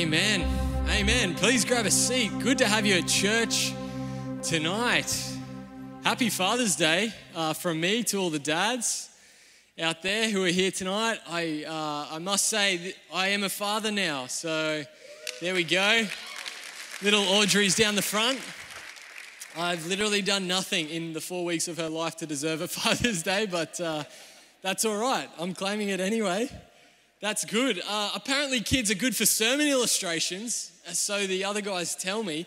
Amen. Amen. Please grab a seat. Good to have you at church tonight. Happy Father's Day uh, from me to all the dads out there who are here tonight. I, uh, I must say, I am a father now. So there we go. Little Audrey's down the front. I've literally done nothing in the four weeks of her life to deserve a Father's Day, but uh, that's all right. I'm claiming it anyway. That's good. Uh, apparently, kids are good for sermon illustrations, so the other guys tell me.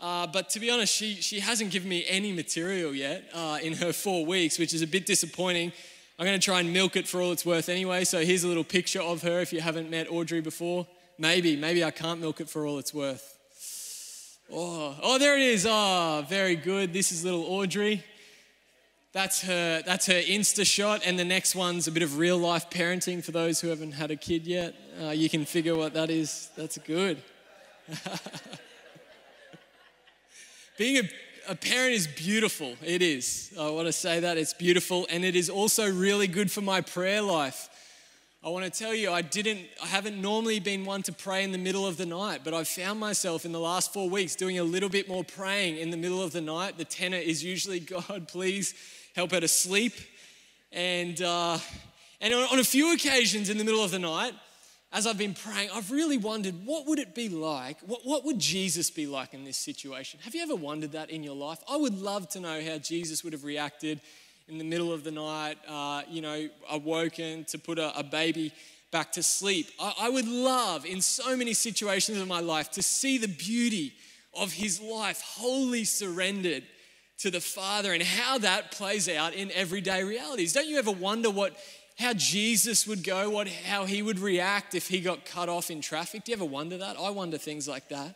Uh, but to be honest, she, she hasn't given me any material yet uh, in her four weeks, which is a bit disappointing. I'm going to try and milk it for all it's worth anyway. So here's a little picture of her if you haven't met Audrey before. Maybe, maybe I can't milk it for all it's worth. Oh, oh there it is. Oh, very good. This is little Audrey. That's her, that's her Insta shot, and the next one's a bit of real life parenting for those who haven't had a kid yet. Uh, you can figure what that is. That's good. Being a, a parent is beautiful. It is. I want to say that. It's beautiful, and it is also really good for my prayer life. I want to tell you, I didn't, I haven't normally been one to pray in the middle of the night, but I've found myself in the last four weeks doing a little bit more praying in the middle of the night. The tenor is usually, God, please help her to sleep. And, uh, and on a few occasions in the middle of the night, as I've been praying, I've really wondered what would it be like? What, what would Jesus be like in this situation? Have you ever wondered that in your life? I would love to know how Jesus would have reacted in the middle of the night, uh, you know, awoken to put a, a baby back to sleep. I, I would love, in so many situations of my life, to see the beauty of his life wholly surrendered to the Father and how that plays out in everyday realities. Don't you ever wonder what how Jesus would go, what how he would react if he got cut off in traffic? Do you ever wonder that? I wonder things like that.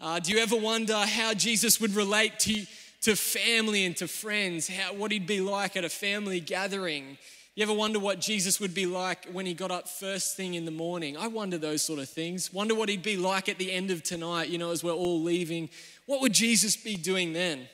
Uh, do you ever wonder how Jesus would relate to, to family and to friends? How, what he'd be like at a family gathering? You ever wonder what Jesus would be like when he got up first thing in the morning? I wonder those sort of things. Wonder what he'd be like at the end of tonight, you know, as we're all leaving. What would Jesus be doing then?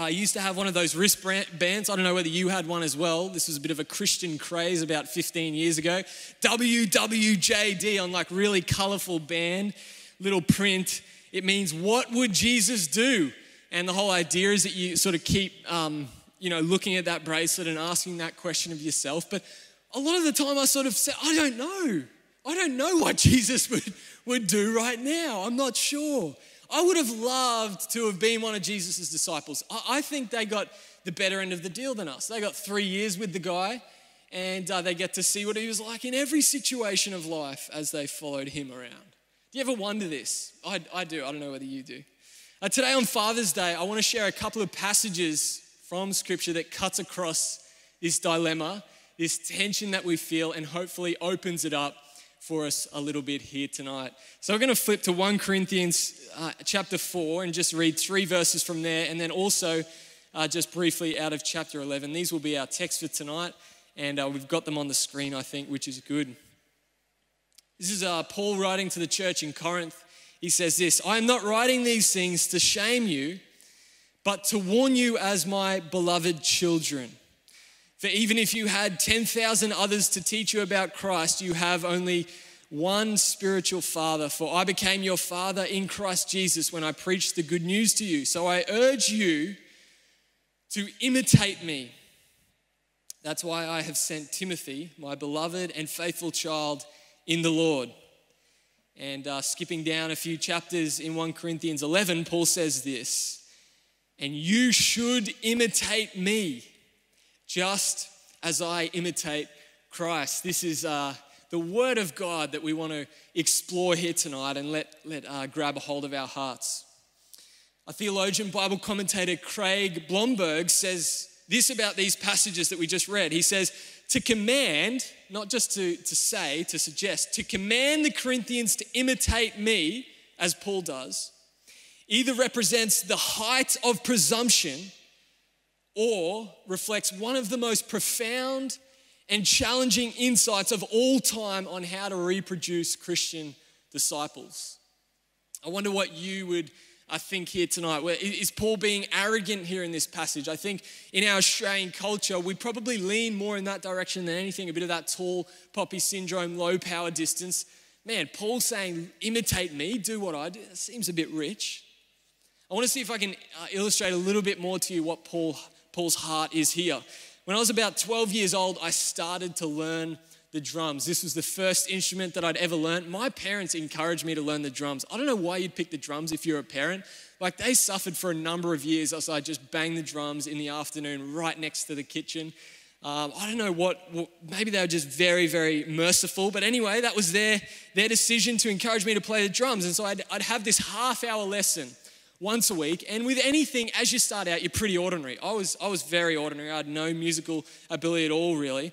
I used to have one of those wristbands. I don't know whether you had one as well. This was a bit of a Christian craze about 15 years ago. WWJD on like really colorful band, little print. It means, what would Jesus do? And the whole idea is that you sort of keep, um, you know, looking at that bracelet and asking that question of yourself. But a lot of the time I sort of say, I don't know. I don't know what Jesus would, would do right now. I'm not sure. I would have loved to have been one of Jesus' disciples. I think they got the better end of the deal than us. They got three years with the guy, and uh, they get to see what he was like in every situation of life as they followed him around. Do you ever wonder this? I, I do. I don't know whether you do. Uh, today on Father's Day, I want to share a couple of passages from Scripture that cuts across this dilemma, this tension that we feel, and hopefully opens it up for us a little bit here tonight. So we're going to flip to 1 Corinthians uh, chapter 4 and just read three verses from there, and then also uh, just briefly out of chapter 11. These will be our text for tonight, and uh, we've got them on the screen, I think, which is good. This is uh, Paul writing to the church in Corinth. He says this I am not writing these things to shame you, but to warn you as my beloved children. For even if you had 10,000 others to teach you about Christ, you have only one spiritual father. For I became your father in Christ Jesus when I preached the good news to you. So I urge you to imitate me. That's why I have sent Timothy, my beloved and faithful child in the Lord. And uh, skipping down a few chapters in 1 Corinthians 11, Paul says this And you should imitate me just as I imitate Christ. This is uh, the Word of God that we want to explore here tonight and let, let uh, grab a hold of our hearts. A theologian, Bible commentator Craig Blomberg says this about these passages that we just read. He says, to command, not just to, to say, to suggest, to command the Corinthians to imitate me, as Paul does, either represents the height of presumption or reflects one of the most profound and challenging insights of all time on how to reproduce Christian disciples. I wonder what you would I think here tonight. Is Paul being arrogant here in this passage? I think in our Australian culture, we probably lean more in that direction than anything, a bit of that tall poppy syndrome, low power distance. man, Paul saying, imitate me, do what I do, seems a bit rich. I want to see if I can uh, illustrate a little bit more to you what Paul, Paul's heart is here. When I was about 12 years old, I started to learn the drums. This was the first instrument that I'd ever learned. My parents encouraged me to learn the drums. I don't know why you'd pick the drums if you're a parent. Like they suffered for a number of years as I just banged the drums in the afternoon right next to the kitchen. Um, I don't know what, what, maybe they were just very, very merciful. But anyway, that was their, their decision to encourage me to play the drums. And so I'd, I'd have this half hour lesson once a week. And with anything, as you start out, you're pretty ordinary. I was, I was very ordinary. I had no musical ability at all, really.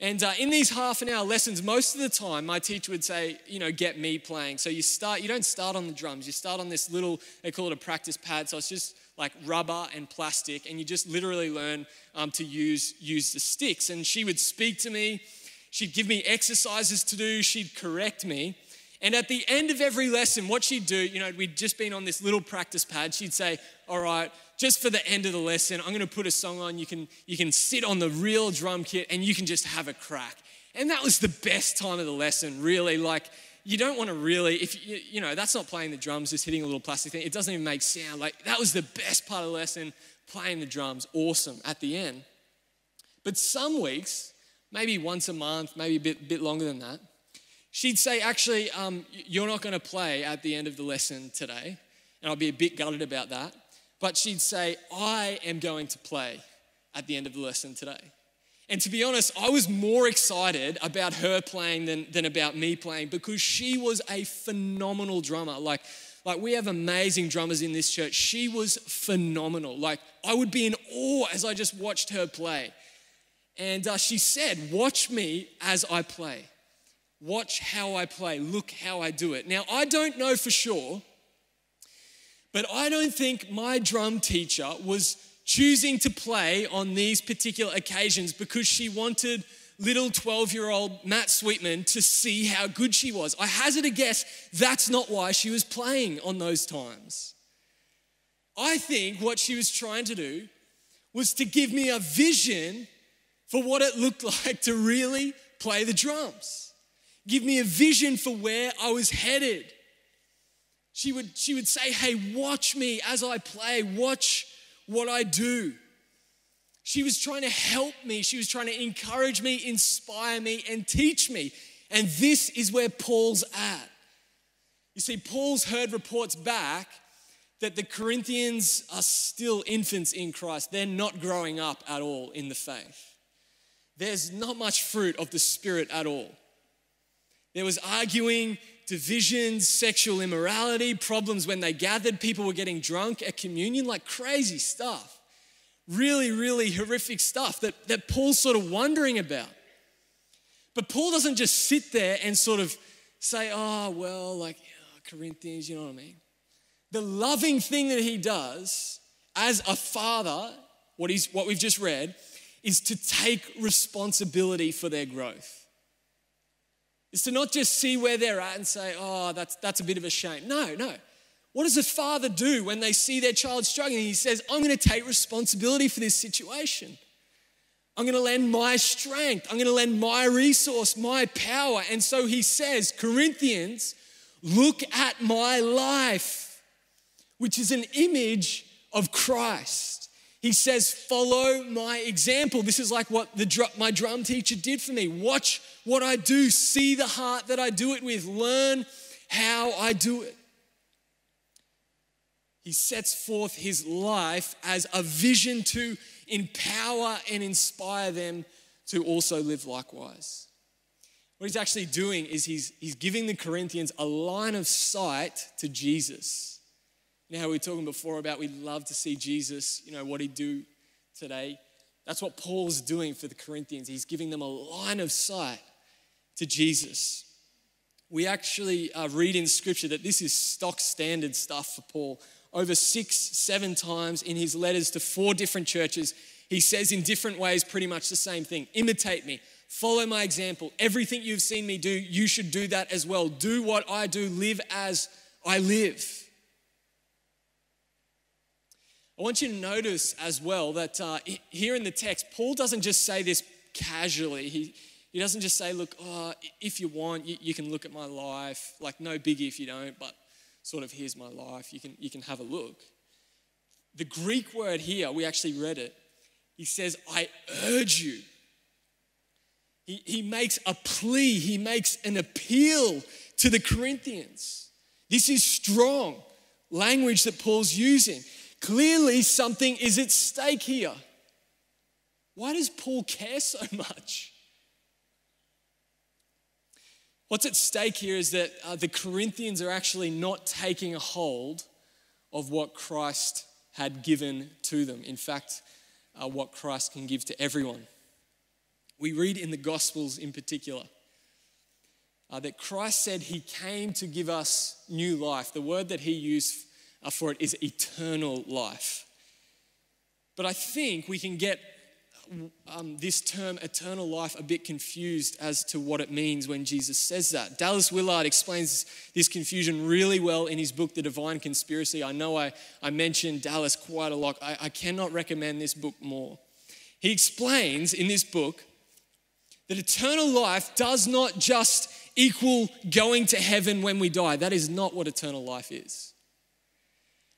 And uh, in these half an hour lessons, most of the time, my teacher would say, you know, get me playing. So you start, you don't start on the drums, you start on this little, they call it a practice pad. So it's just like rubber and plastic, and you just literally learn um, to use, use the sticks. And she would speak to me, she'd give me exercises to do, she'd correct me. And at the end of every lesson, what she'd do, you know, we'd just been on this little practice pad, she'd say, All right, just for the end of the lesson, I'm gonna put a song on. You can, you can sit on the real drum kit and you can just have a crack. And that was the best time of the lesson, really. Like, you don't want to really, if you, you know, that's not playing the drums, just hitting a little plastic thing. It doesn't even make sound. Like, that was the best part of the lesson, playing the drums. Awesome at the end. But some weeks, maybe once a month, maybe a bit, bit longer than that, she'd say, Actually, um, you're not going to play at the end of the lesson today. And I'd be a bit gutted about that. But she'd say, I am going to play at the end of the lesson today. And to be honest, I was more excited about her playing than, than about me playing because she was a phenomenal drummer. Like, like we have amazing drummers in this church. She was phenomenal. Like I would be in awe as I just watched her play. And uh, she said, Watch me as I play. Watch how I play. Look how I do it. Now, I don't know for sure, but I don't think my drum teacher was choosing to play on these particular occasions because she wanted little 12 year old Matt Sweetman to see how good she was. I hazard a guess that's not why she was playing on those times. I think what she was trying to do was to give me a vision for what it looked like to really play the drums. Give me a vision for where I was headed. She would, she would say, Hey, watch me as I play, watch what I do. She was trying to help me. She was trying to encourage me, inspire me, and teach me. And this is where Paul's at. You see, Paul's heard reports back that the Corinthians are still infants in Christ. They're not growing up at all in the faith. There's not much fruit of the Spirit at all. There was arguing, divisions, sexual immorality, problems when they gathered. People were getting drunk at communion, like crazy stuff. Really, really horrific stuff that, that Paul's sort of wondering about. But Paul doesn't just sit there and sort of say, oh, well, like Corinthians, you know what I mean? The loving thing that he does as a father, what, he's, what we've just read, is to take responsibility for their growth is to not just see where they're at and say, oh, that's, that's a bit of a shame. No, no. What does a father do when they see their child struggling? He says, I'm going to take responsibility for this situation. I'm going to lend my strength. I'm going to lend my resource, my power. And so he says, Corinthians, look at my life, which is an image of Christ. He says, Follow my example. This is like what the, my drum teacher did for me. Watch what I do, see the heart that I do it with, learn how I do it. He sets forth his life as a vision to empower and inspire them to also live likewise. What he's actually doing is he's, he's giving the Corinthians a line of sight to Jesus. You how we were talking before about we love to see Jesus, you know, what he'd do today? That's what Paul's doing for the Corinthians. He's giving them a line of sight to Jesus. We actually uh, read in scripture that this is stock standard stuff for Paul. Over six, seven times in his letters to four different churches, he says in different ways pretty much the same thing imitate me, follow my example. Everything you've seen me do, you should do that as well. Do what I do, live as I live. I want you to notice as well that uh, here in the text, Paul doesn't just say this casually. He, He doesn't just say, Look, oh, if you want, you, you can look at my life. Like, no biggie if you don't, but sort of here's my life. You can, you can have a look. The Greek word here, we actually read it. He says, I urge you. He, he makes a plea, he makes an appeal to the Corinthians. This is strong language that Paul's using. Clearly, something is at stake here. Why does Paul care so much? What's at stake here is that uh, the Corinthians are actually not taking a hold of what Christ had given to them. In fact, uh, what Christ can give to everyone. We read in the Gospels in particular uh, that Christ said he came to give us new life. The word that he used for it is eternal life. But I think we can get um, this term eternal life a bit confused as to what it means when Jesus says that. Dallas Willard explains this confusion really well in his book, The Divine Conspiracy. I know I, I mentioned Dallas quite a lot. I, I cannot recommend this book more. He explains in this book that eternal life does not just equal going to heaven when we die. That is not what eternal life is.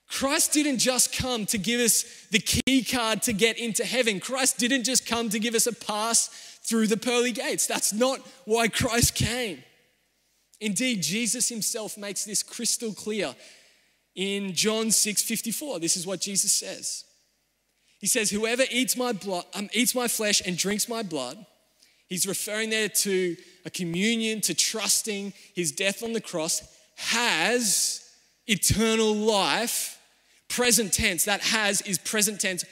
Christ didn't just come to give us the key card to get into heaven. Christ didn't just come to give us a pass through the pearly gates. That's not why Christ came. Indeed, Jesus himself makes this crystal clear in John 6 54. This is what Jesus says. He says, Whoever eats my, blood, um, eats my flesh and drinks my blood, he's referring there to a communion, to trusting his death on the cross, has eternal life present tense. That has is present tense.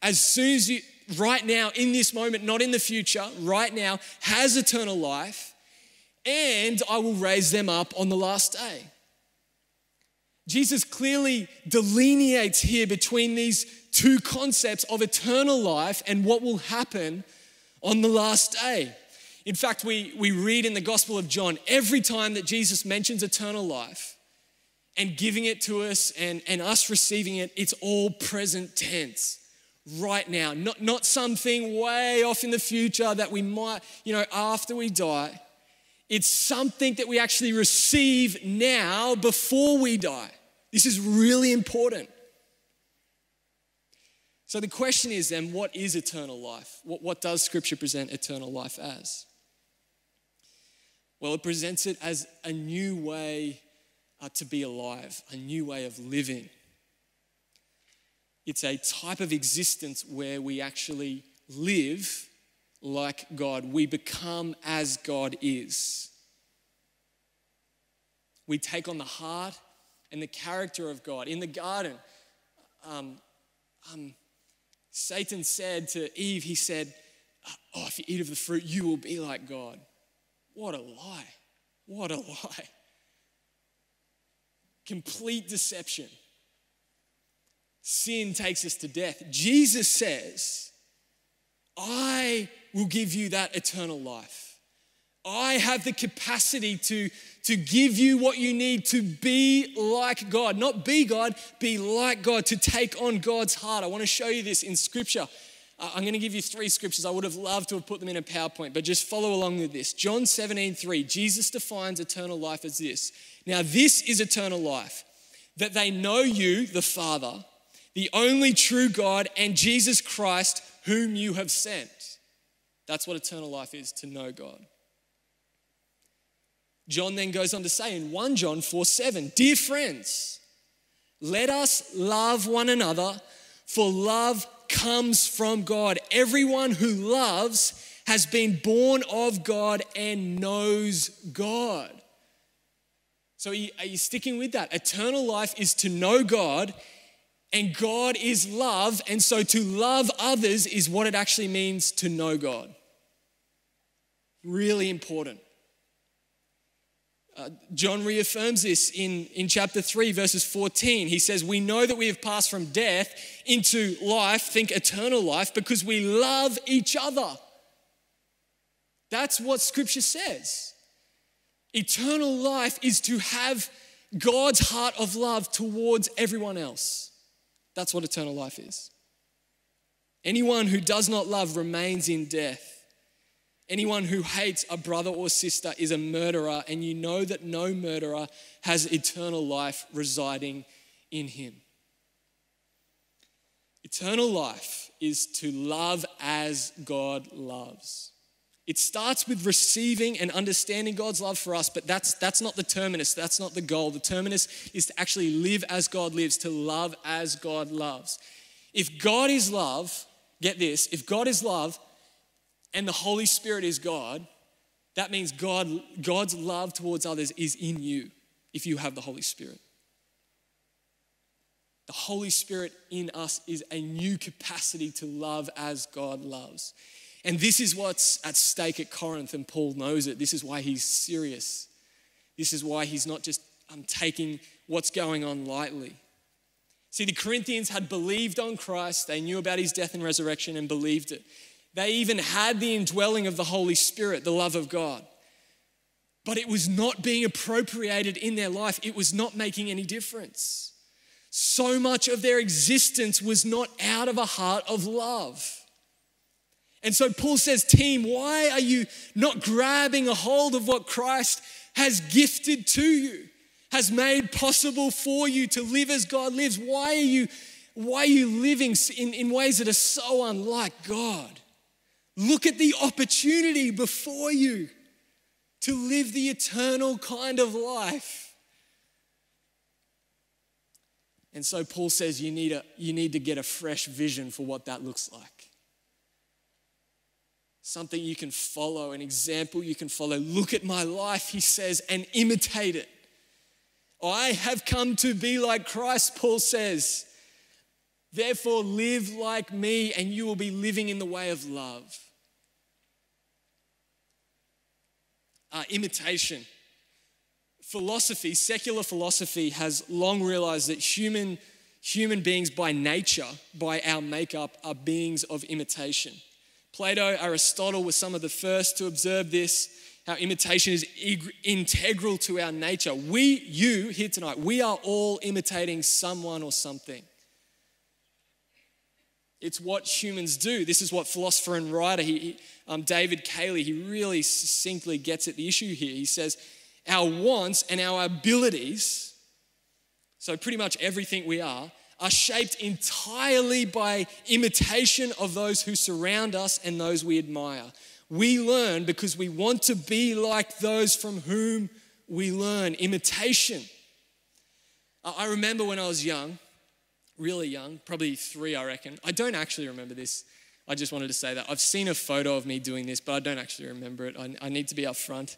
As soon as you, right now, in this moment, not in the future, right now, has eternal life, and I will raise them up on the last day. Jesus clearly delineates here between these two concepts of eternal life and what will happen on the last day. In fact, we, we read in the Gospel of John every time that Jesus mentions eternal life, and giving it to us and, and us receiving it, it's all present tense right now, not, not something way off in the future that we might, you know, after we die. It's something that we actually receive now before we die. This is really important. So the question is then, what is eternal life? What, what does Scripture present eternal life as? Well, it presents it as a new way uh, to be alive, a new way of living. It's a type of existence where we actually live like God. We become as God is. We take on the heart and the character of God. In the garden, um, um, Satan said to Eve, he said, Oh, if you eat of the fruit, you will be like God. What a lie. What a lie complete deception. Sin takes us to death. Jesus says, I will give you that eternal life. I have the capacity to, to give you what you need to be like God. Not be God, be like God, to take on God's heart. I want to show you this in Scripture. I'm going to give you three scriptures. I would have loved to have put them in a PowerPoint, but just follow along with this. John 17, 3, Jesus defines eternal life as this now, this is eternal life that they know you, the Father, the only true God, and Jesus Christ, whom you have sent. That's what eternal life is to know God. John then goes on to say in 1 John 4 7, Dear friends, let us love one another, for love comes from God. Everyone who loves has been born of God and knows God. So are you, are you sticking with that? Eternal life is to know God, and God is love. And so to love others is what it actually means to know God. Really important. Uh, John reaffirms this in, in chapter 3, verses 14. He says, We know that we have passed from death into life, think eternal life, because we love each other. That's what scripture says. Eternal life is to have God's heart of love towards everyone else. That's what eternal life is. Anyone who does not love remains in death. Anyone who hates a brother or sister is a murderer, and you know that no murderer has eternal life residing in him. Eternal life is to love as God loves. It starts with receiving and understanding God's love for us, but that's, that's not the terminus. That's not the goal. The terminus is to actually live as God lives, to love as God loves. If God is love, get this, if God is love and the Holy Spirit is God, that means God, God's love towards others is in you if you have the Holy Spirit. The Holy Spirit in us is a new capacity to love as God loves. And this is what's at stake at Corinth, and Paul knows it. This is why he's serious. This is why he's not just um, taking what's going on lightly. See, the Corinthians had believed on Christ, they knew about his death and resurrection and believed it. They even had the indwelling of the Holy Spirit, the love of God. But it was not being appropriated in their life, it was not making any difference. So much of their existence was not out of a heart of love. And so Paul says, Team, why are you not grabbing a hold of what Christ has gifted to you, has made possible for you to live as God lives? Why are you, why are you living in, in ways that are so unlike God? Look at the opportunity before you to live the eternal kind of life. And so Paul says you need, a, you need to get a fresh vision for what that looks like something you can follow, an example you can follow. Look at my life, he says, and imitate it. I have come to be like Christ, Paul says. Therefore, live like me, and you will be living in the way of love. Uh, imitation. Philosophy, secular philosophy, has long realized that human, human beings by nature, by our makeup, are beings of imitation. Plato, Aristotle were some of the first to observe this, how imitation is integral to our nature. We, you here tonight, we are all imitating someone or something. It's what humans do. This is what philosopher and writer he, um, David Cayley, he really succinctly gets at the issue here. He says, Our wants and our abilities, so pretty much everything we are, are shaped entirely by imitation of those who surround us and those we admire. We learn because we want to be like those from whom we learn. Imitation. I remember when I was young, really young, probably three, I reckon. I don't actually remember this. I just wanted to say that. I've seen a photo of me doing this, but I don't actually remember it. I, I need to be upfront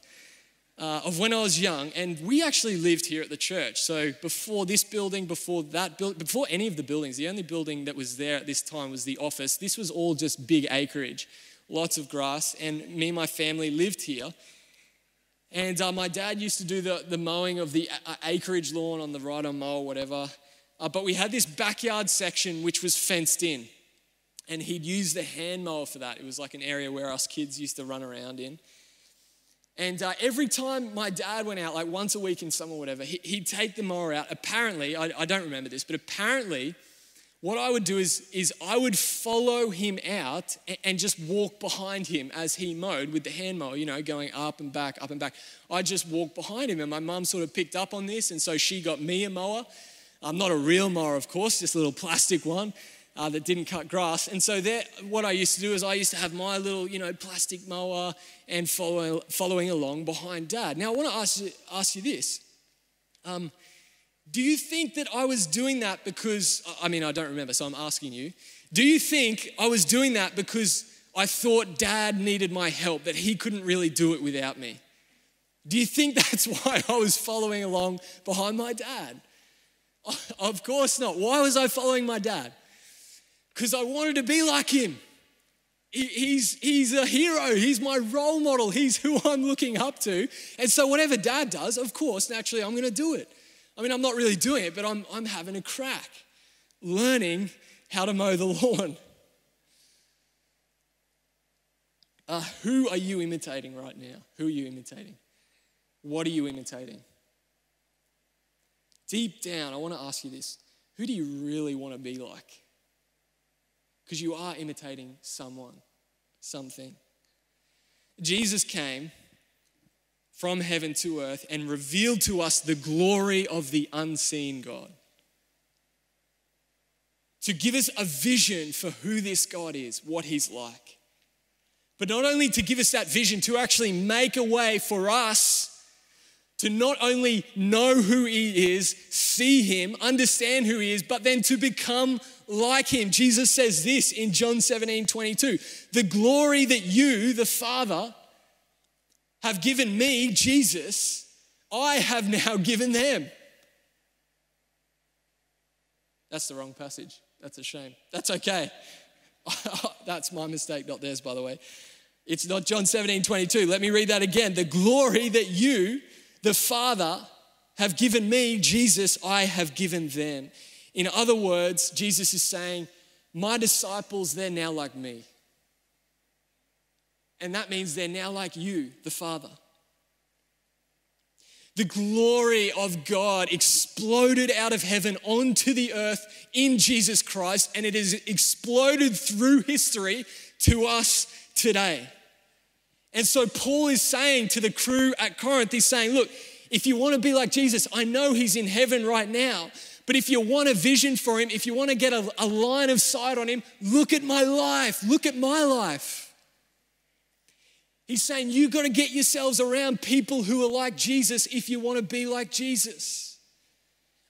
uh, of when I was young, and we actually lived here at the church. So before this building, before that building, before any of the buildings, the only building that was there at this time was the office. This was all just big acreage, lots of grass, and me and my family lived here. And uh, my dad used to do the, the mowing of the acreage lawn on the ride on mow or whatever. Uh, but we had this backyard section which was fenced in. And he'd use the hand mower for that. It was like an area where us kids used to run around in. And uh, every time my dad went out, like once a week in summer or whatever, he, would take the mower out. Apparently, I, I, don't remember this, but apparently, what I would do is, is I would follow him out and, and just walk behind him as he mowed with the hand mower, you know, going up and back, up and back. I just walked behind him, and my mum sort of picked up on this, and so she got me a mower. I'm not a real mower, of course, just a little plastic one uh, that didn't cut grass. And so there, what I used to do is I used to have my little, you know, plastic mower and follow, following along behind dad. Now I want to ask you, ask you this. Um, do you think that I was doing that because, I mean, I don't remember, so I'm asking you. Do you think I was doing that because I thought dad needed my help, that he couldn't really do it without me? Do you think that's why I was following along behind my dad? Of course not. Why was I following my dad? because I wanted to be like him. He's, he's a hero. He's my role model. He's who I'm looking up to. And so, whatever dad does, of course, naturally, I'm going to do it. I mean, I'm not really doing it, but I'm, I'm having a crack, learning how to mow the lawn. Uh, who are you imitating right now? Who are you imitating? What are you imitating? Deep down, I want to ask you this who do you really want to be like? because you are imitating someone, something. Jesus came from heaven to earth and revealed to us the glory of the unseen God. To give us a vision for who this God is, what he's like. But not only to give us that vision, to actually make a way for us to not only know who he is, see him, understand who he is, but then to become like him. Jesus says this in John 17 22 The glory that you, the Father, have given me, Jesus, I have now given them. That's the wrong passage. That's a shame. That's okay. That's my mistake, not theirs, by the way. It's not John 17, 22. Let me read that again. The glory that you, the Father, have given me, Jesus, I have given them. In other words, Jesus is saying, My disciples, they're now like me. And that means they're now like you, the Father. The glory of God exploded out of heaven onto the earth in Jesus Christ, and it has exploded through history to us today. And so Paul is saying to the crew at Corinth, he's saying, Look, if you want to be like Jesus, I know he's in heaven right now, but if you want a vision for him, if you want to get a, a line of sight on him, look at my life, look at my life. He's saying You've got to get yourselves around people who are like Jesus if you want to be like Jesus.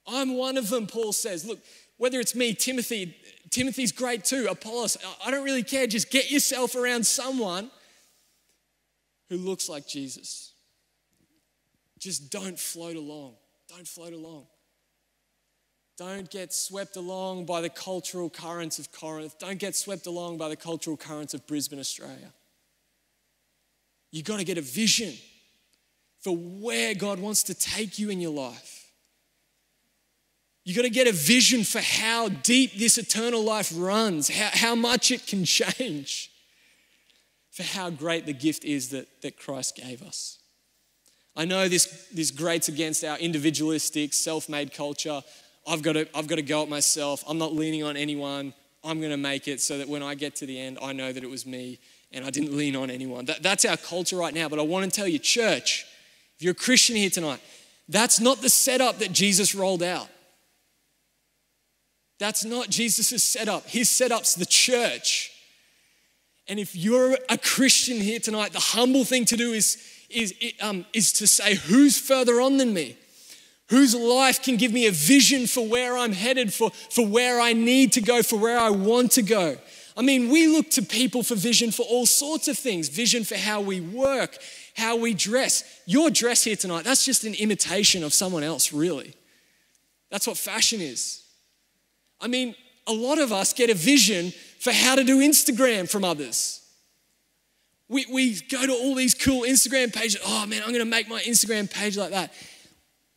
I'm one of them, Paul says. Look, whether it's me, Timothy, Timothy's great too, Apollos, I don't really care. Just get yourself around someone who looks like Jesus. Just don't float along. Don't float along. Don't get swept along by the cultural currents of Corinth. Don't get swept along by the cultural currents of Brisbane, Australia. You've got to get a vision for where God wants to take you in your life. You've got to get a vision for how deep this eternal life runs, how, how much it can change, for how great the gift is that, that Christ gave us. I know this, this grates against our individualistic, self made culture. I've got, to, I've got to go it myself. I'm not leaning on anyone. I'm going to make it so that when I get to the end, I know that it was me and I didn't lean on anyone. That, that's our culture right now. But I want to tell you, church, if you're a Christian here tonight, that's not the setup that Jesus rolled out. That's not Jesus' setup. His setup's the church. And if you're a Christian here tonight, the humble thing to do is, is, um, is to say, Who's further on than me? Whose life can give me a vision for where I'm headed, for, for where I need to go, for where I want to go? I mean, we look to people for vision for all sorts of things vision for how we work, how we dress. Your dress here tonight, that's just an imitation of someone else, really. That's what fashion is. I mean, a lot of us get a vision for how to do Instagram from others. We, we go to all these cool Instagram pages. Oh man, I'm gonna make my Instagram page like that.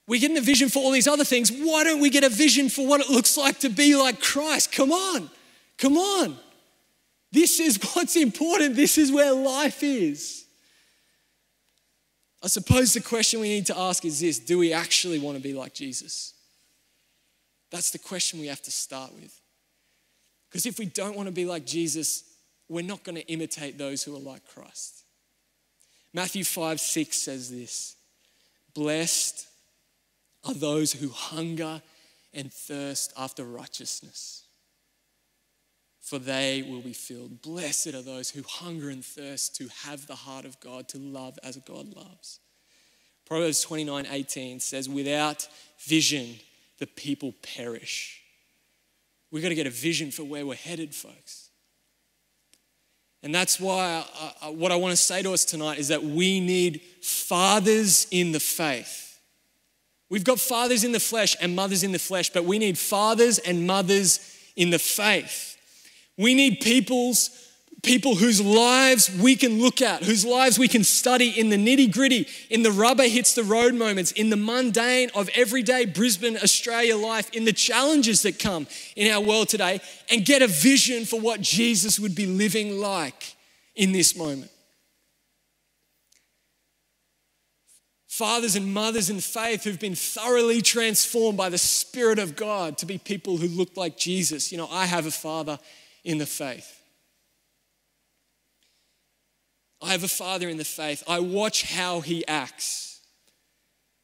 We're getting a vision for all these other things. Why don't we get a vision for what it looks like to be like Christ? Come on, come on. This is what's important. This is where life is. I suppose the question we need to ask is this Do we actually want to be like Jesus? That's the question we have to start with. Because if we don't want to be like Jesus, we're not going to imitate those who are like Christ. Matthew 5 6 says this Blessed are those who hunger and thirst after righteousness for they will be filled. Blessed are those who hunger and thirst to have the heart of God, to love as God loves. Proverbs 29 18 says, Without vision, the people perish. We've got to get a vision for where we're headed, folks. And that's why I, I, what I want to say to us tonight is that we need fathers in the faith. We've got fathers in the flesh and mothers in the flesh, but we need fathers and mothers in the faith. We need people's people whose lives we can look at, whose lives we can study in the nitty gritty, in the rubber hits the road moments, in the mundane of everyday Brisbane, Australia life, in the challenges that come in our world today, and get a vision for what Jesus would be living like in this moment. Fathers and mothers in faith who've been thoroughly transformed by the Spirit of God to be people who look like Jesus. You know, I have a father in the faith. I have a father in the faith. I watch how he acts.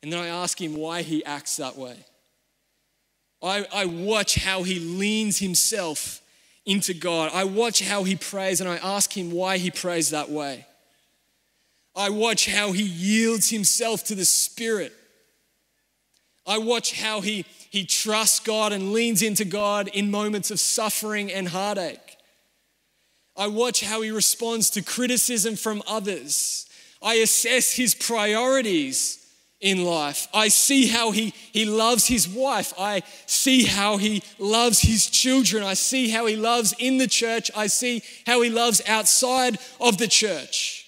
And then I ask him why he acts that way. I, I watch how he leans himself into God. I watch how he prays and I ask him why he prays that way. I watch how he yields himself to the Spirit. I watch how he, he trusts God and leans into God in moments of suffering and heartache. I watch how he responds to criticism from others. I assess his priorities in life. I see how he, he loves his wife. I see how he loves his children. I see how he loves in the church. I see how he loves outside of the church.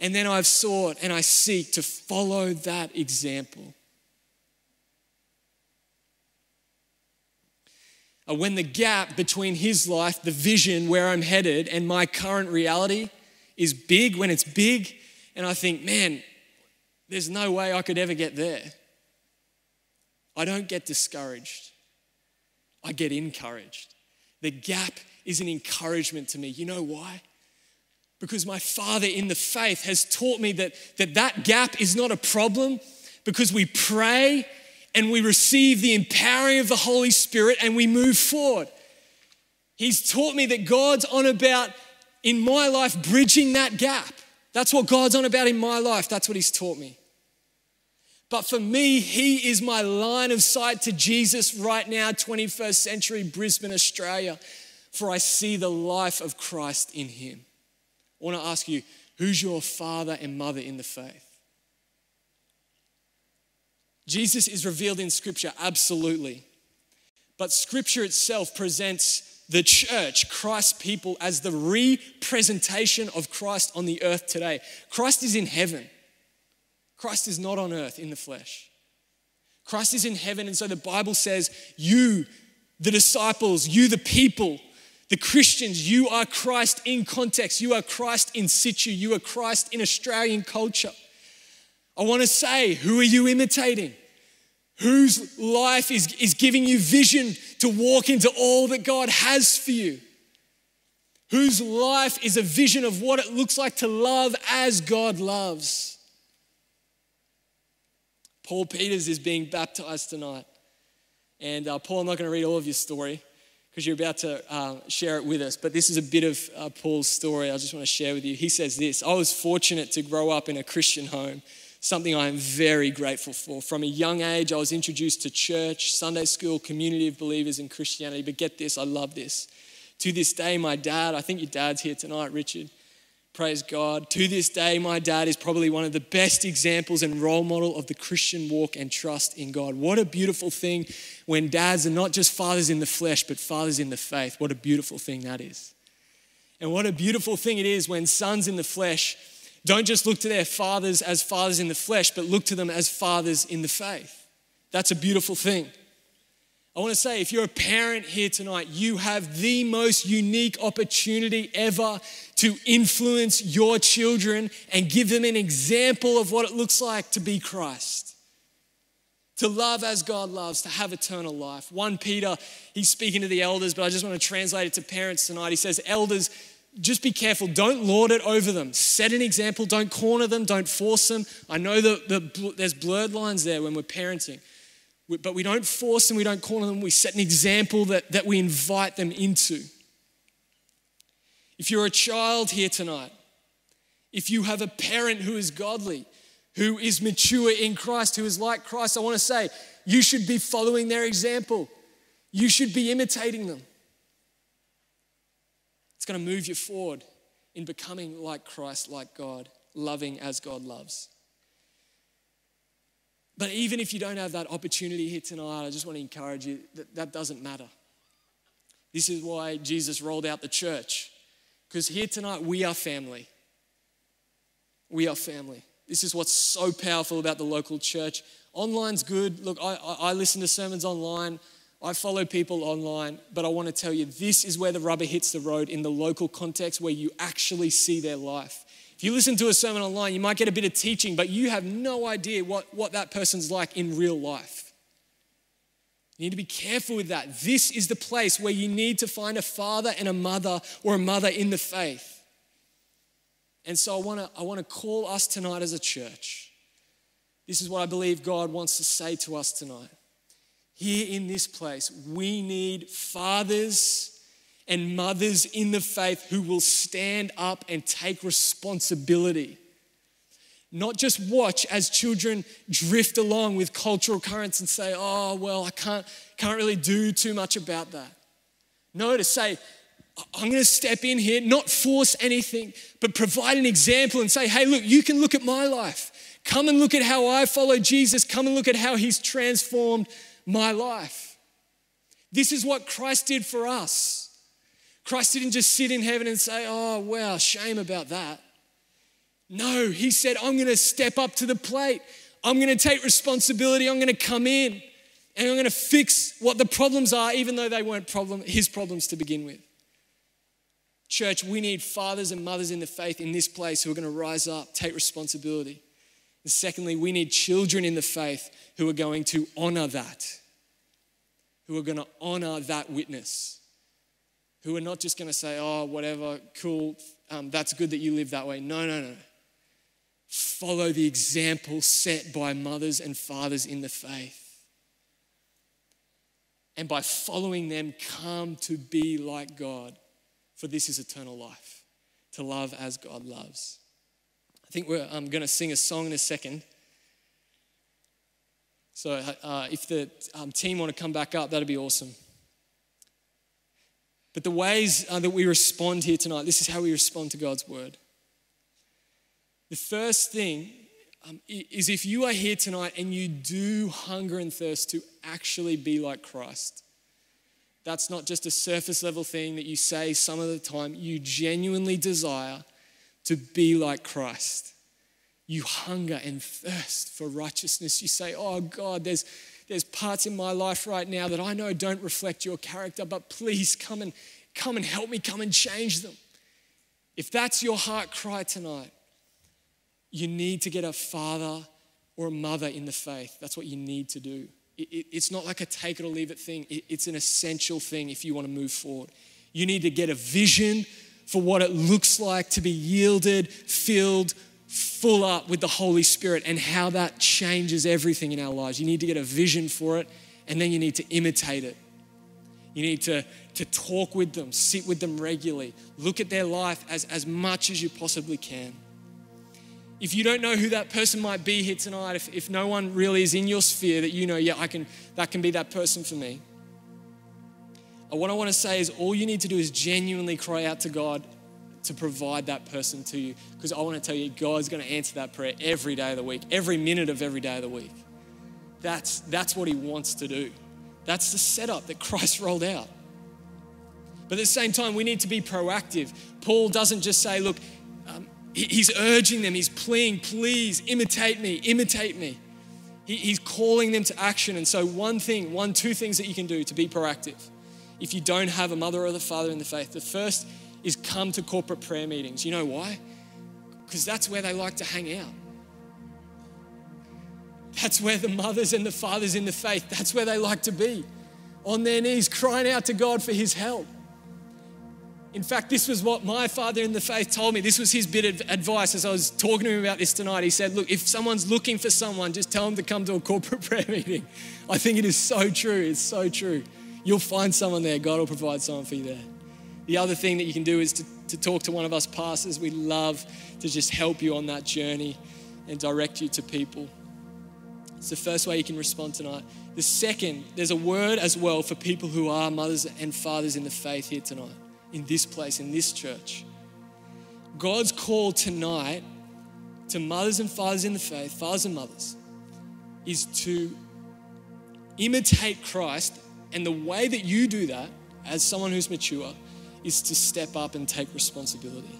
And then I've sought and I seek to follow that example. Uh, when the gap between his life, the vision where I'm headed, and my current reality is big, when it's big, and I think, man, there's no way I could ever get there. I don't get discouraged, I get encouraged. The gap is an encouragement to me. You know why? Because my father in the faith has taught me that that, that gap is not a problem because we pray and we receive the empowering of the Holy Spirit and we move forward. He's taught me that God's on about in my life bridging that gap. That's what God's on about in my life. That's what He's taught me. But for me, He is my line of sight to Jesus right now, 21st century Brisbane, Australia, for I see the life of Christ in Him. I want to ask you, who's your father and mother in the faith? Jesus is revealed in Scripture, absolutely. But Scripture itself presents the church, Christ's people, as the representation of Christ on the earth today. Christ is in heaven. Christ is not on earth in the flesh. Christ is in heaven, and so the Bible says, You, the disciples, you, the people, the Christians, you are Christ in context. You are Christ in situ. You are Christ in Australian culture. I want to say, who are you imitating? Whose life is, is giving you vision to walk into all that God has for you? Whose life is a vision of what it looks like to love as God loves? Paul Peters is being baptized tonight. And uh, Paul, I'm not going to read all of your story because you're about to uh, share it with us, but this is a bit of uh, Paul's story I just want to share with you. He says this I was fortunate to grow up in a Christian home something I am very grateful for. From a young age, I was introduced to church, Sunday school, community of believers in Christianity. But get this, I love this. To this day, my dad, I think your dad's here tonight, Richard. Praise God. To this day, my dad is probably one of the best examples and role model of the Christian walk and trust in God. What a beautiful thing when dads are not just fathers in the flesh, but fathers in the faith. What a beautiful thing that is. And what a beautiful thing it is when sons in the flesh don't just look to their fathers as fathers in the flesh, but look to them as fathers in the faith. That's a beautiful thing. I want to say, if you're a parent here tonight, you have the most unique opportunity ever to influence your children and give them an example of what it looks like to be Christ. To love as God loves, to have eternal life. 1 Peter, he's speaking to the elders, but I just want to translate it to parents tonight. He says, Elders, just be careful. Don't lord it over them. Set an example. Don't corner them. Don't force them. I know that the, there's blurred lines there when we're parenting, but we don't force them. We don't corner them. We set an example that, that we invite them into. If you're a child here tonight, if you have a parent who is godly, who is mature in Christ, who is like Christ, I want to say you should be following their example. You should be imitating them. It's going to move you forward in becoming like Christ, like God, loving as God loves. But even if you don't have that opportunity here tonight, I just want to encourage you that that doesn't matter. This is why Jesus rolled out the church. Because here tonight, we are family. We are family. This is what's so powerful about the local church. Online's good. Look, I, I, listen to sermons online. I follow people online, but I want to tell you this is where the rubber hits the road in the local context where you actually see their life. If you listen to a sermon online, you might get a bit of teaching, but you have no idea what, what that person's like in real life. You need to be careful with that. This is the place where you need to find a father and a mother or a mother in the faith. And so I want to I want to call us tonight as a church. This is what I believe God wants to say to us tonight. Here in this place, we need fathers and mothers in the faith who will stand up and take responsibility. Not just watch as children drift along with cultural currents and say, oh, well, I can't, can't really do too much about that. No, to say, I'm going to step in here, not force anything, but provide an example and say, hey, look, you can look at my life. Come and look at how I follow Jesus. Come and look at how he's transformed my life. This is what Christ did for us. Christ didn't just sit in heaven and say, oh, wow, shame about that. No, he said, I'm going to step up to the plate. I'm going to take responsibility. I'm going to come in and I'm going to fix what the problems are, even though they weren't problem, his problems to begin with. Church, we need fathers and mothers in the faith in this place who are going to rise up, take responsibility. And secondly, we need children in the faith who are going to honor that, who are going to honor that witness, who are not just going to say, oh, whatever, cool, um, that's good that you live that way. No, no, no. Follow the example set by mothers and fathers in the faith. And by following them, come to be like God, for this is eternal life, to love as God loves. Think we're um, going to sing a song in a second. So uh, if the um, team want to come back up, that'd be awesome. But the ways uh, that we respond here tonight, this is how we respond to God's word. The first thing um, is if you are here tonight and you do hunger and thirst to actually be like Christ, that's not just a surface level thing that you say some of the time. You genuinely desire to be like Christ. You hunger and thirst for righteousness. You say, Oh God, there's, there's parts in my life right now that I know don't reflect your character, but please come and come and help me, come and change them. If that's your heart cry tonight, you need to get a father or a mother in the faith. That's what you need to do. It, it, it's not like a take it or leave it thing, it, it's an essential thing if you want to move forward. You need to get a vision for what it looks like to be yielded, filled, full up with the Holy Spirit and how that changes everything in our lives. You need to get a vision for it and then you need to imitate it. You need to, to talk with them, sit with them regularly, look at their life as, as much as you possibly can. If you don't know who that person might be here tonight, if, if no one really is in your sphere that you know, yeah, I can, that can be that person for me. What I want to say is all you need to do is genuinely cry out to God to provide that person to you. Because I want to tell you, God's going to answer that prayer every day of the week, every minute of every day of the week. That's, that's what He wants to do. That's the setup that Christ rolled out. But at the same time, we need to be proactive. Paul doesn't just say, look, um, He's urging them, he's pleading, please imitate me, imitate me. He, he's calling them to action. And so, one thing, one, two things that you can do to be proactive if you don't have a mother or the father in the faith. The first is come to corporate prayer meetings. You know why? Because that's where they like to hang out. That's where the mothers and the fathers in the faith, that's where they like to be. On their knees, crying out to God for his help. In fact, this was what my father in the faith told me. This was his bit of advice as I was talking to him about this tonight. He said, Look, if someone's looking for someone, just tell them to come to a corporate prayer meeting. I think it is so true. It's so true. You'll find someone there. God will provide someone for you there. The other thing that you can do is to, to talk to one of us pastors. We love to just help you on that journey and direct you to people. It's the first way you can respond tonight. The second, there's a word as well for people who are mothers and fathers in the faith here tonight in this place, in this church. God's call tonight to mothers and fathers in the faith, fathers and mothers, is to imitate Christ. And the way that you do that, as someone who's mature, is to step up and take responsibility.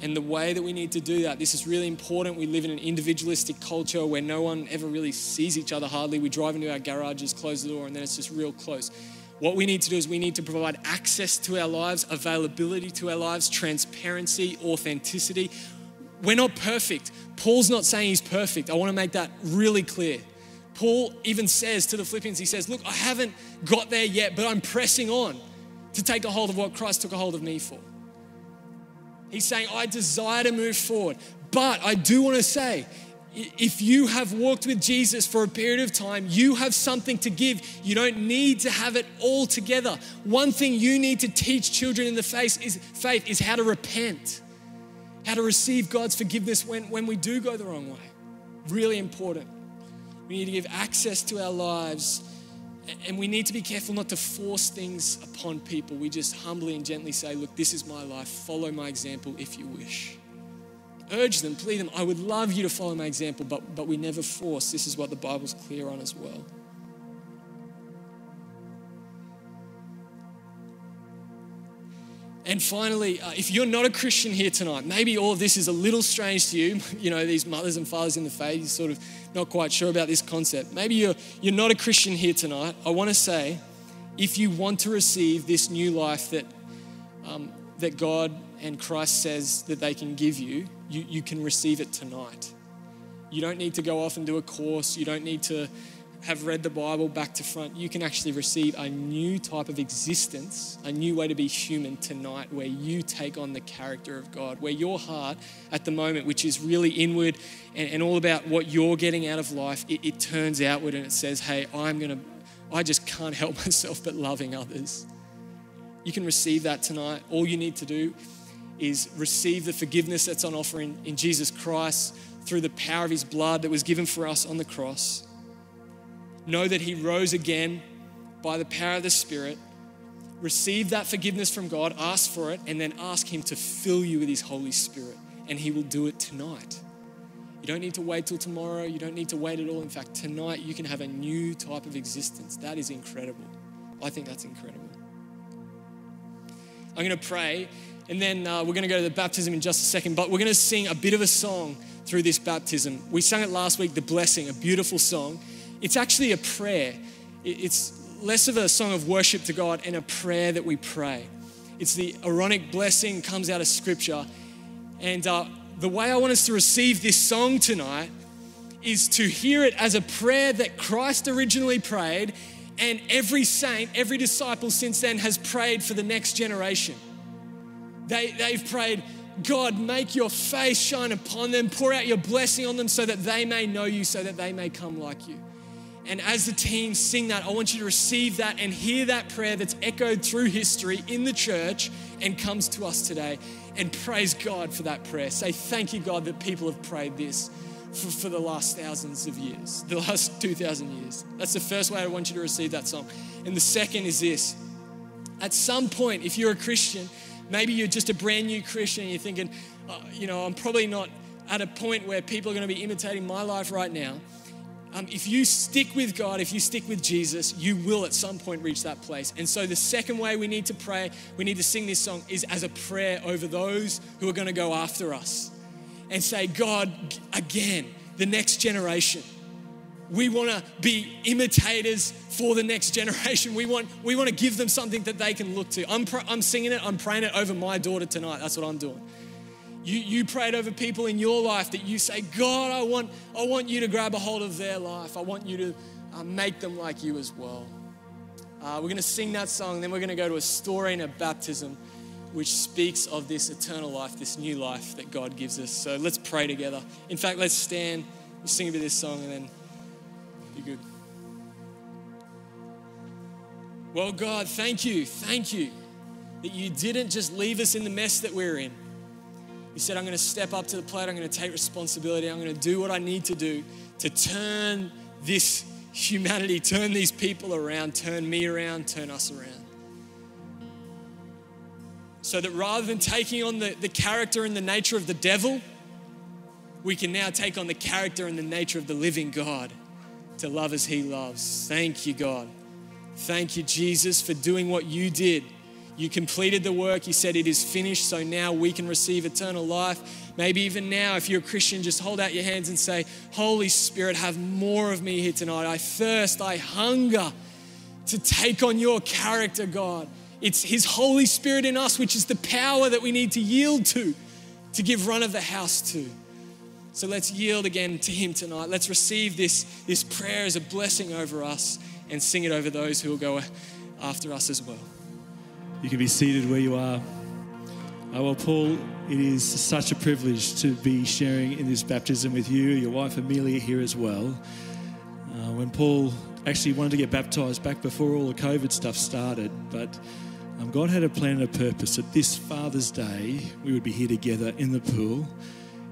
And the way that we need to do that, this is really important. We live in an individualistic culture where no one ever really sees each other hardly. We drive into our garages, close the door, and then it's just real close. What we need to do is we need to provide access to our lives, availability to our lives, transparency, authenticity. We're not perfect. Paul's not saying he's perfect. I want to make that really clear. Paul even says to the Philippians, he says, Look, I haven't got there yet, but I'm pressing on to take a hold of what Christ took a hold of me for. He's saying, I desire to move forward. But I do want to say, if you have walked with Jesus for a period of time, you have something to give. You don't need to have it all together. One thing you need to teach children in the faith is, faith is how to repent, how to receive God's forgiveness when, when we do go the wrong way. Really important. We need to give access to our lives and we need to be careful not to force things upon people. We just humbly and gently say, Look, this is my life. Follow my example if you wish. Urge them, plead them. I would love you to follow my example, but, but we never force. This is what the Bible's clear on as well. And finally, uh, if you're not a Christian here tonight, maybe all of this is a little strange to you. You know, these mothers and fathers in the faith, you're sort of not quite sure about this concept. Maybe you're, you're not a Christian here tonight. I want to say, if you want to receive this new life that, um, that God and Christ says that they can give you, you, you can receive it tonight. You don't need to go off and do a course. You don't need to have read the Bible back to front, you can actually receive a new type of existence, a new way to be human tonight, where you take on the character of God, where your heart at the moment, which is really inward and, and all about what you're getting out of life, it, it turns outward and it says, Hey, I'm going to, I just can't help myself but loving others. You can receive that tonight. All you need to do is receive the forgiveness that's on offer in, in Jesus Christ through the power of his blood that was given for us on the cross know that He rose again by the power of the Spirit. Receive that forgiveness from God, ask for it, and then ask Him to fill you with His Holy Spirit. And He will do it tonight. You don't need to wait till tomorrow. You don't need to wait at all. In fact, tonight you can have a new type of existence. That is incredible. I think that's incredible. I'm going to pray, and then uh, we're going to go to the baptism in just a second. But we're going to sing a bit of a song through this baptism. We sang it last week, The Blessing, a beautiful song. It's actually a prayer. It's less of a song of worship to God and a prayer that we pray. It's the Aaronic blessing comes out of Scripture. And uh, the way I want us to receive this song tonight is to hear it as a prayer that Christ originally prayed, and every saint, every disciple since then has prayed for the next generation. They, they've prayed, God, make your face shine upon them, pour out your blessing on them so that they may know you, so that they may come like you. And as the team sing that, I want you to receive that and hear that prayer that's echoed through history in the church and comes to us today. And praise God for that prayer. Say, Thank you, God, that people have prayed this for, for the last thousands of years, the last 2,000 years. That's the first way I want you to receive that song. And the second is this at some point, if you're a Christian, maybe you're just a brand new Christian and you're thinking, oh, you know, I'm probably not at a point where people are going to be imitating my life right now. Um, if you stick with God, if you stick with Jesus, you will at some point reach that place. And so, the second way we need to pray, we need to sing this song, is as a prayer over those who are going to go after us and say, God, again, the next generation. We want to be imitators for the next generation. We want, we want to give them something that they can look to. I'm, pr- I'm singing it, I'm praying it over my daughter tonight. That's what I'm doing. You, you prayed over people in your life that you say, God, I want, I want you to grab a hold of their life. I want you to uh, make them like you as well. Uh, we're going to sing that song, then we're going to go to a story and a baptism which speaks of this eternal life, this new life that God gives us. So let's pray together. In fact, let's stand, we'll sing a bit of this song and then be good. Well, God, thank you, thank you that you didn't just leave us in the mess that we're in. He said, I'm going to step up to the plate. I'm going to take responsibility. I'm going to do what I need to do to turn this humanity, turn these people around, turn me around, turn us around. So that rather than taking on the, the character and the nature of the devil, we can now take on the character and the nature of the living God to love as He loves. Thank you, God. Thank you, Jesus, for doing what you did you completed the work. You said it is finished. So now we can receive eternal life. Maybe even now, if you're a Christian, just hold out your hands and say, Holy Spirit, have more of me here tonight. I thirst, I hunger to take on your character, God. It's His Holy Spirit in us, which is the power that we need to yield to, to give run of the house to. So let's yield again to Him tonight. Let's receive this, this prayer as a blessing over us and sing it over those who will go after us as well. You can be seated where you are. Uh, well, Paul, it is such a privilege to be sharing in this baptism with you, your wife Amelia here as well. Uh, when Paul actually wanted to get baptized back before all the COVID stuff started, but um, God had a plan and a purpose that this Father's Day we would be here together in the pool,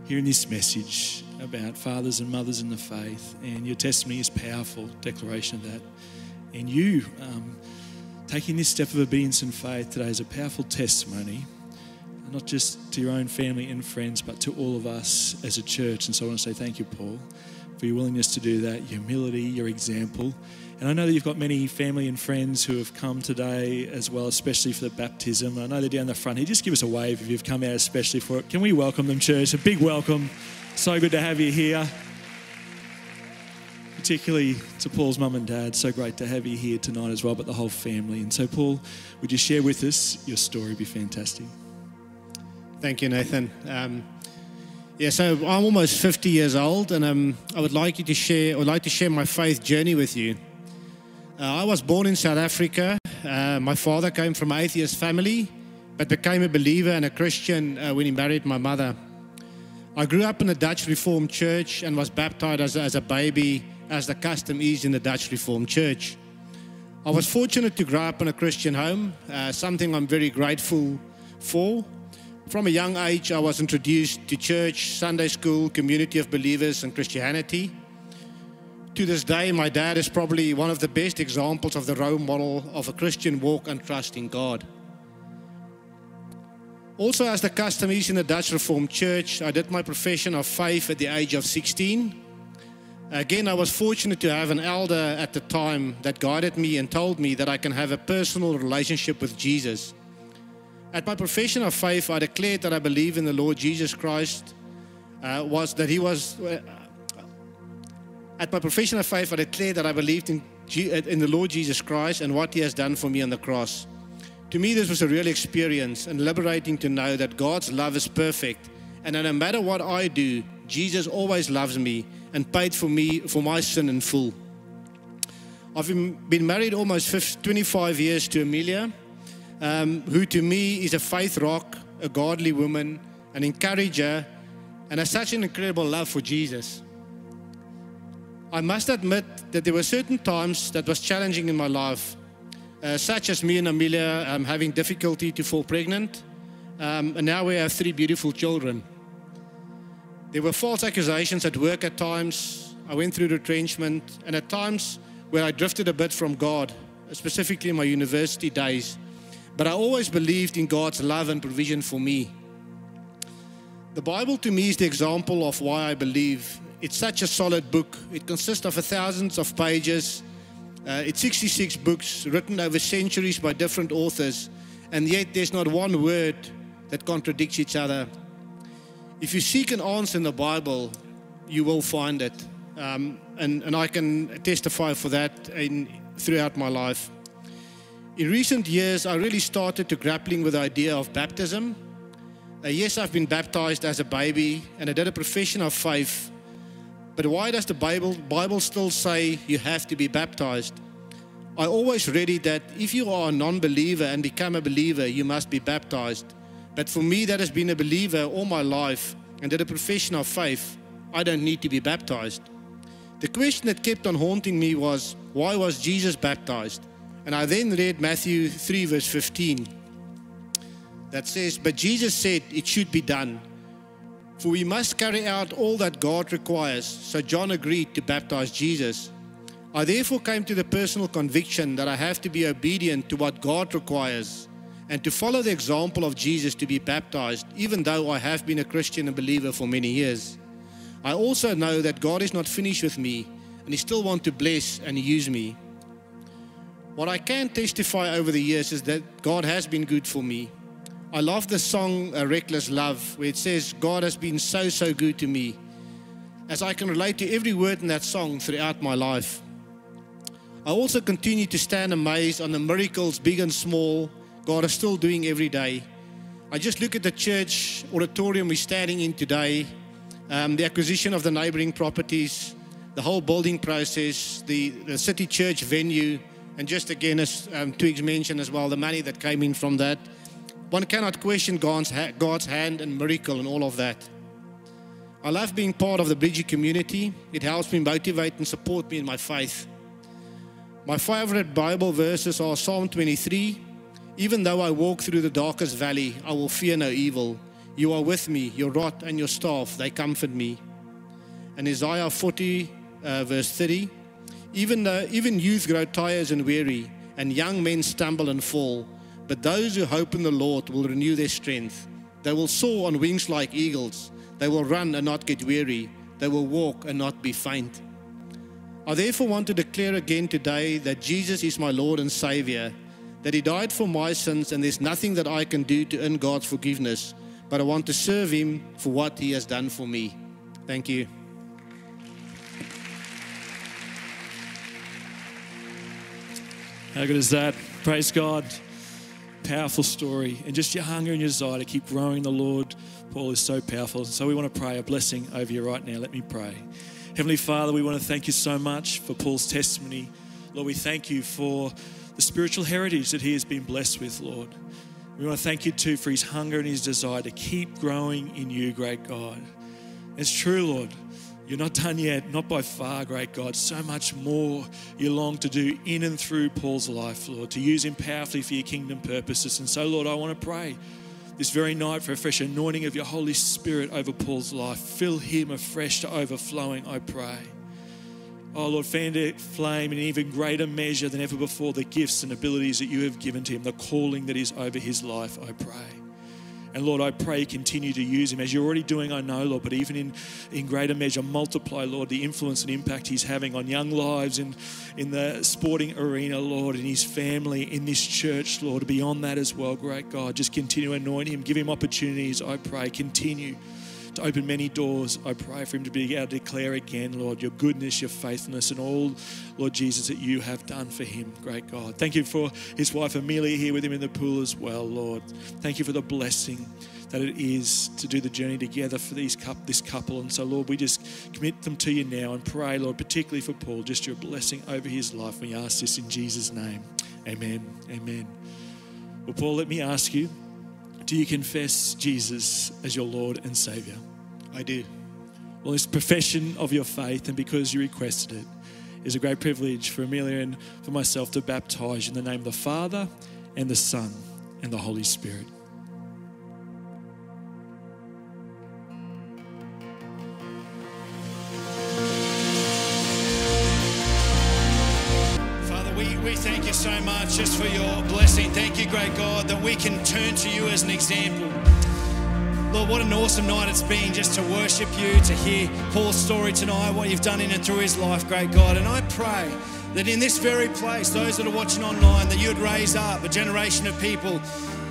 hearing this message about fathers and mothers in the faith. And your testimony is powerful declaration of that. And you um, taking this step of obedience and faith today is a powerful testimony not just to your own family and friends, but to all of us as a church. And so I want to say thank you, Paul, for your willingness to do that, your humility, your example. And I know that you've got many family and friends who have come today as well, especially for the baptism. I know they're down the front here. Just give us a wave if you've come out especially for it. Can we welcome them, church? A big welcome. So good to have you here. Particularly to Paul's mum and dad. So great to have you here tonight as well, but the whole family. And so, Paul, would you share with us your story? It'd be fantastic. Thank you, Nathan. Um, yeah, so I'm almost 50 years old, and um, I would like you to share. I would like to share my faith journey with you. Uh, I was born in South Africa. Uh, my father came from an atheist family, but became a believer and a Christian uh, when he married my mother. I grew up in a Dutch Reformed church and was baptized as, as a baby, as the custom is in the Dutch Reformed church. I was fortunate to grow up in a Christian home, uh, something I'm very grateful for. From a young age, I was introduced to church, Sunday school, community of believers, and Christianity. To this day, my dad is probably one of the best examples of the role model of a Christian walk and trust in God. Also, as the custom is in the Dutch Reformed Church, I did my profession of faith at the age of 16. Again, I was fortunate to have an elder at the time that guided me and told me that I can have a personal relationship with Jesus. At my profession of faith, I declared that I believe in the Lord Jesus Christ. Uh, was that He was. Uh, at my profession of faith, I declared that I believed in, G- uh, in the Lord Jesus Christ and what He has done for me on the cross. To me, this was a real experience and liberating to know that God's love is perfect, and that no matter what I do, Jesus always loves me and paid for me for my sin in full. I've been married almost 25 years to Amelia um, who to me is a faith rock, a godly woman, an encourager, and has such an incredible love for Jesus. I must admit that there were certain times that was challenging in my life, uh, such as me and Amelia um, having difficulty to fall pregnant, um, and now we have three beautiful children. There were false accusations at work at times. I went through retrenchment, and at times where I drifted a bit from God, specifically in my university days. But I always believed in God's love and provision for me. The Bible to me is the example of why I believe. It's such a solid book. It consists of thousands of pages. Uh, it's 66 books written over centuries by different authors, and yet there's not one word that contradicts each other. If you seek an answer in the Bible, you will find it. Um, and, and I can testify for that in, throughout my life. In recent years, I really started to grappling with the idea of baptism. Uh, yes, I've been baptized as a baby and I did a profession of faith. But why does the Bible, Bible still say you have to be baptized? I always read it that if you are a non believer and become a believer, you must be baptized. But for me, that has been a believer all my life and did a profession of faith, I don't need to be baptized. The question that kept on haunting me was why was Jesus baptized? And I then read Matthew 3, verse 15, that says, But Jesus said it should be done, for we must carry out all that God requires. So John agreed to baptize Jesus. I therefore came to the personal conviction that I have to be obedient to what God requires and to follow the example of Jesus to be baptized, even though I have been a Christian and believer for many years. I also know that God is not finished with me and He still wants to bless and use me. What I can testify over the years is that God has been good for me. I love the song "A Reckless Love, where it says, God has been so, so good to me, as I can relate to every word in that song throughout my life. I also continue to stand amazed on the miracles, big and small, God is still doing every day. I just look at the church auditorium we're standing in today, um, the acquisition of the neighboring properties, the whole building process, the, the city church venue and just again, as um, Twigs mentioned as well, the money that came in from that. one cannot question God's, God's hand and miracle and all of that. I love being part of the Bridgie community. It helps me motivate and support me in my faith. My favorite Bible verses are Psalm 23 Even though I walk through the darkest valley, I will fear no evil. You are with me, your rod and your staff, they comfort me. And Isaiah 40, uh, verse 30 even, though, even youth grow tired and weary, and young men stumble and fall. But those who hope in the Lord will renew their strength. They will soar on wings like eagles. They will run and not get weary. They will walk and not be faint. I therefore want to declare again today that Jesus is my Lord and Savior, that He died for my sins, and there's nothing that I can do to earn God's forgiveness, but I want to serve Him for what He has done for me. Thank you. How good is that? Praise God. Powerful story. And just your hunger and your desire to keep growing the Lord, Paul, is so powerful. So we want to pray a blessing over you right now. Let me pray. Heavenly Father, we want to thank you so much for Paul's testimony. Lord, we thank you for the spiritual heritage that he has been blessed with, Lord. We want to thank you too for his hunger and his desire to keep growing in you, great God. It's true, Lord. You're not done yet, not by far, great God. So much more you long to do in and through Paul's life, Lord, to use him powerfully for your kingdom purposes. And so, Lord, I want to pray this very night for a fresh anointing of your Holy Spirit over Paul's life. Fill him afresh to overflowing, I pray. Oh, Lord, fan to flame in even greater measure than ever before the gifts and abilities that you have given to him, the calling that is over his life, I pray. And Lord, I pray continue to use him as you're already doing, I know, Lord, but even in, in greater measure, multiply, Lord, the influence and impact he's having on young lives in, in the sporting arena, Lord, in his family, in this church, Lord, beyond that as well, great God. Just continue to anoint him, give him opportunities, I pray. Continue to open many doors. I pray for him to be able to declare again, Lord, your goodness, your faithfulness, and all, Lord Jesus, that you have done for him. Great God. Thank you for his wife Amelia here with him in the pool as well, Lord. Thank you for the blessing that it is to do the journey together for these this couple. And so, Lord, we just commit them to you now and pray, Lord, particularly for Paul, just your blessing over his life. We ask this in Jesus' name. Amen. Amen. Well, Paul, let me ask you do you confess Jesus as your Lord and Savior? I do. Well, this profession of your faith, and because you requested it, is a great privilege for Amelia and for myself to baptize you in the name of the Father and the Son and the Holy Spirit. Father, we, we thank you so much just for your blessing. Thank you, great God, that we can turn to you as an example. Lord, what an awesome night it's been just to worship you, to hear Paul's story tonight, what you've done in and through his life, great God. And I pray that in this very place, those that are watching online, that you would raise up a generation of people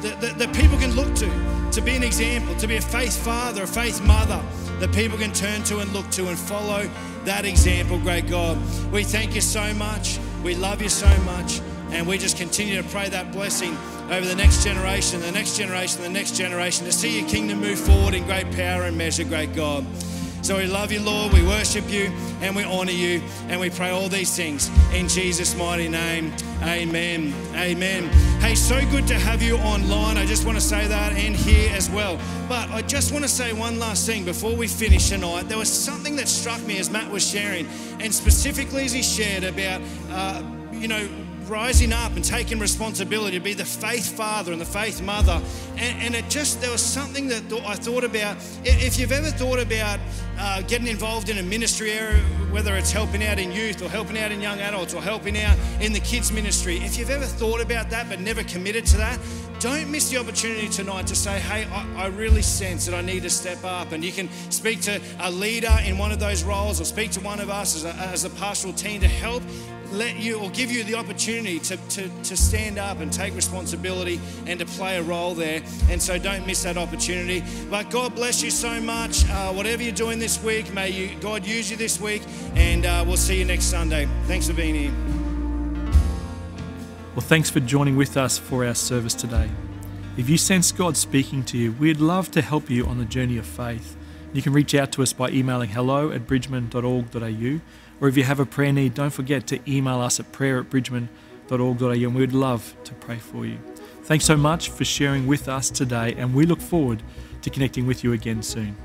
that, that, that people can look to, to be an example, to be a faith father, a faith mother that people can turn to and look to and follow that example, great God. We thank you so much. We love you so much. And we just continue to pray that blessing over the next generation, the next generation, the next generation to see your kingdom move forward in great power and measure, great God. So we love you, Lord. We worship you and we honor you. And we pray all these things in Jesus' mighty name. Amen. Amen. Hey, so good to have you online. I just want to say that and here as well. But I just want to say one last thing before we finish tonight. There was something that struck me as Matt was sharing, and specifically as he shared about, uh, you know, rising up and taking responsibility to be the faith father and the faith mother. And, and it just, there was something that I thought about. If you've ever thought about uh, getting involved in a ministry area, whether it's helping out in youth or helping out in young adults or helping out in the kids' ministry, if you've ever thought about that but never committed to that, don't miss the opportunity tonight to say, hey, I, I, really sense that I need to step up. And you can speak to a leader in one of those roles or speak to one of us as a, as a pastoral team to help let you or give you the opportunity to, to, to stand up and take responsibility and to play a role there. And so don't miss that opportunity. But God bless you so much. Uh, whatever you're doing this week, may you, God use you this week. And uh, we'll see you next Sunday. Thanks for being here. Well, thanks for joining with us for our service today. If you sense God speaking to you, we'd love to help you on the journey of faith. You can reach out to us by emailing hello at bridgeman.org.au or if you have a prayer need, don't forget to email us at prayer at bridgeman.org.au and we would love to pray for you. Thanks so much for sharing with us today, and we look forward to connecting with you again soon.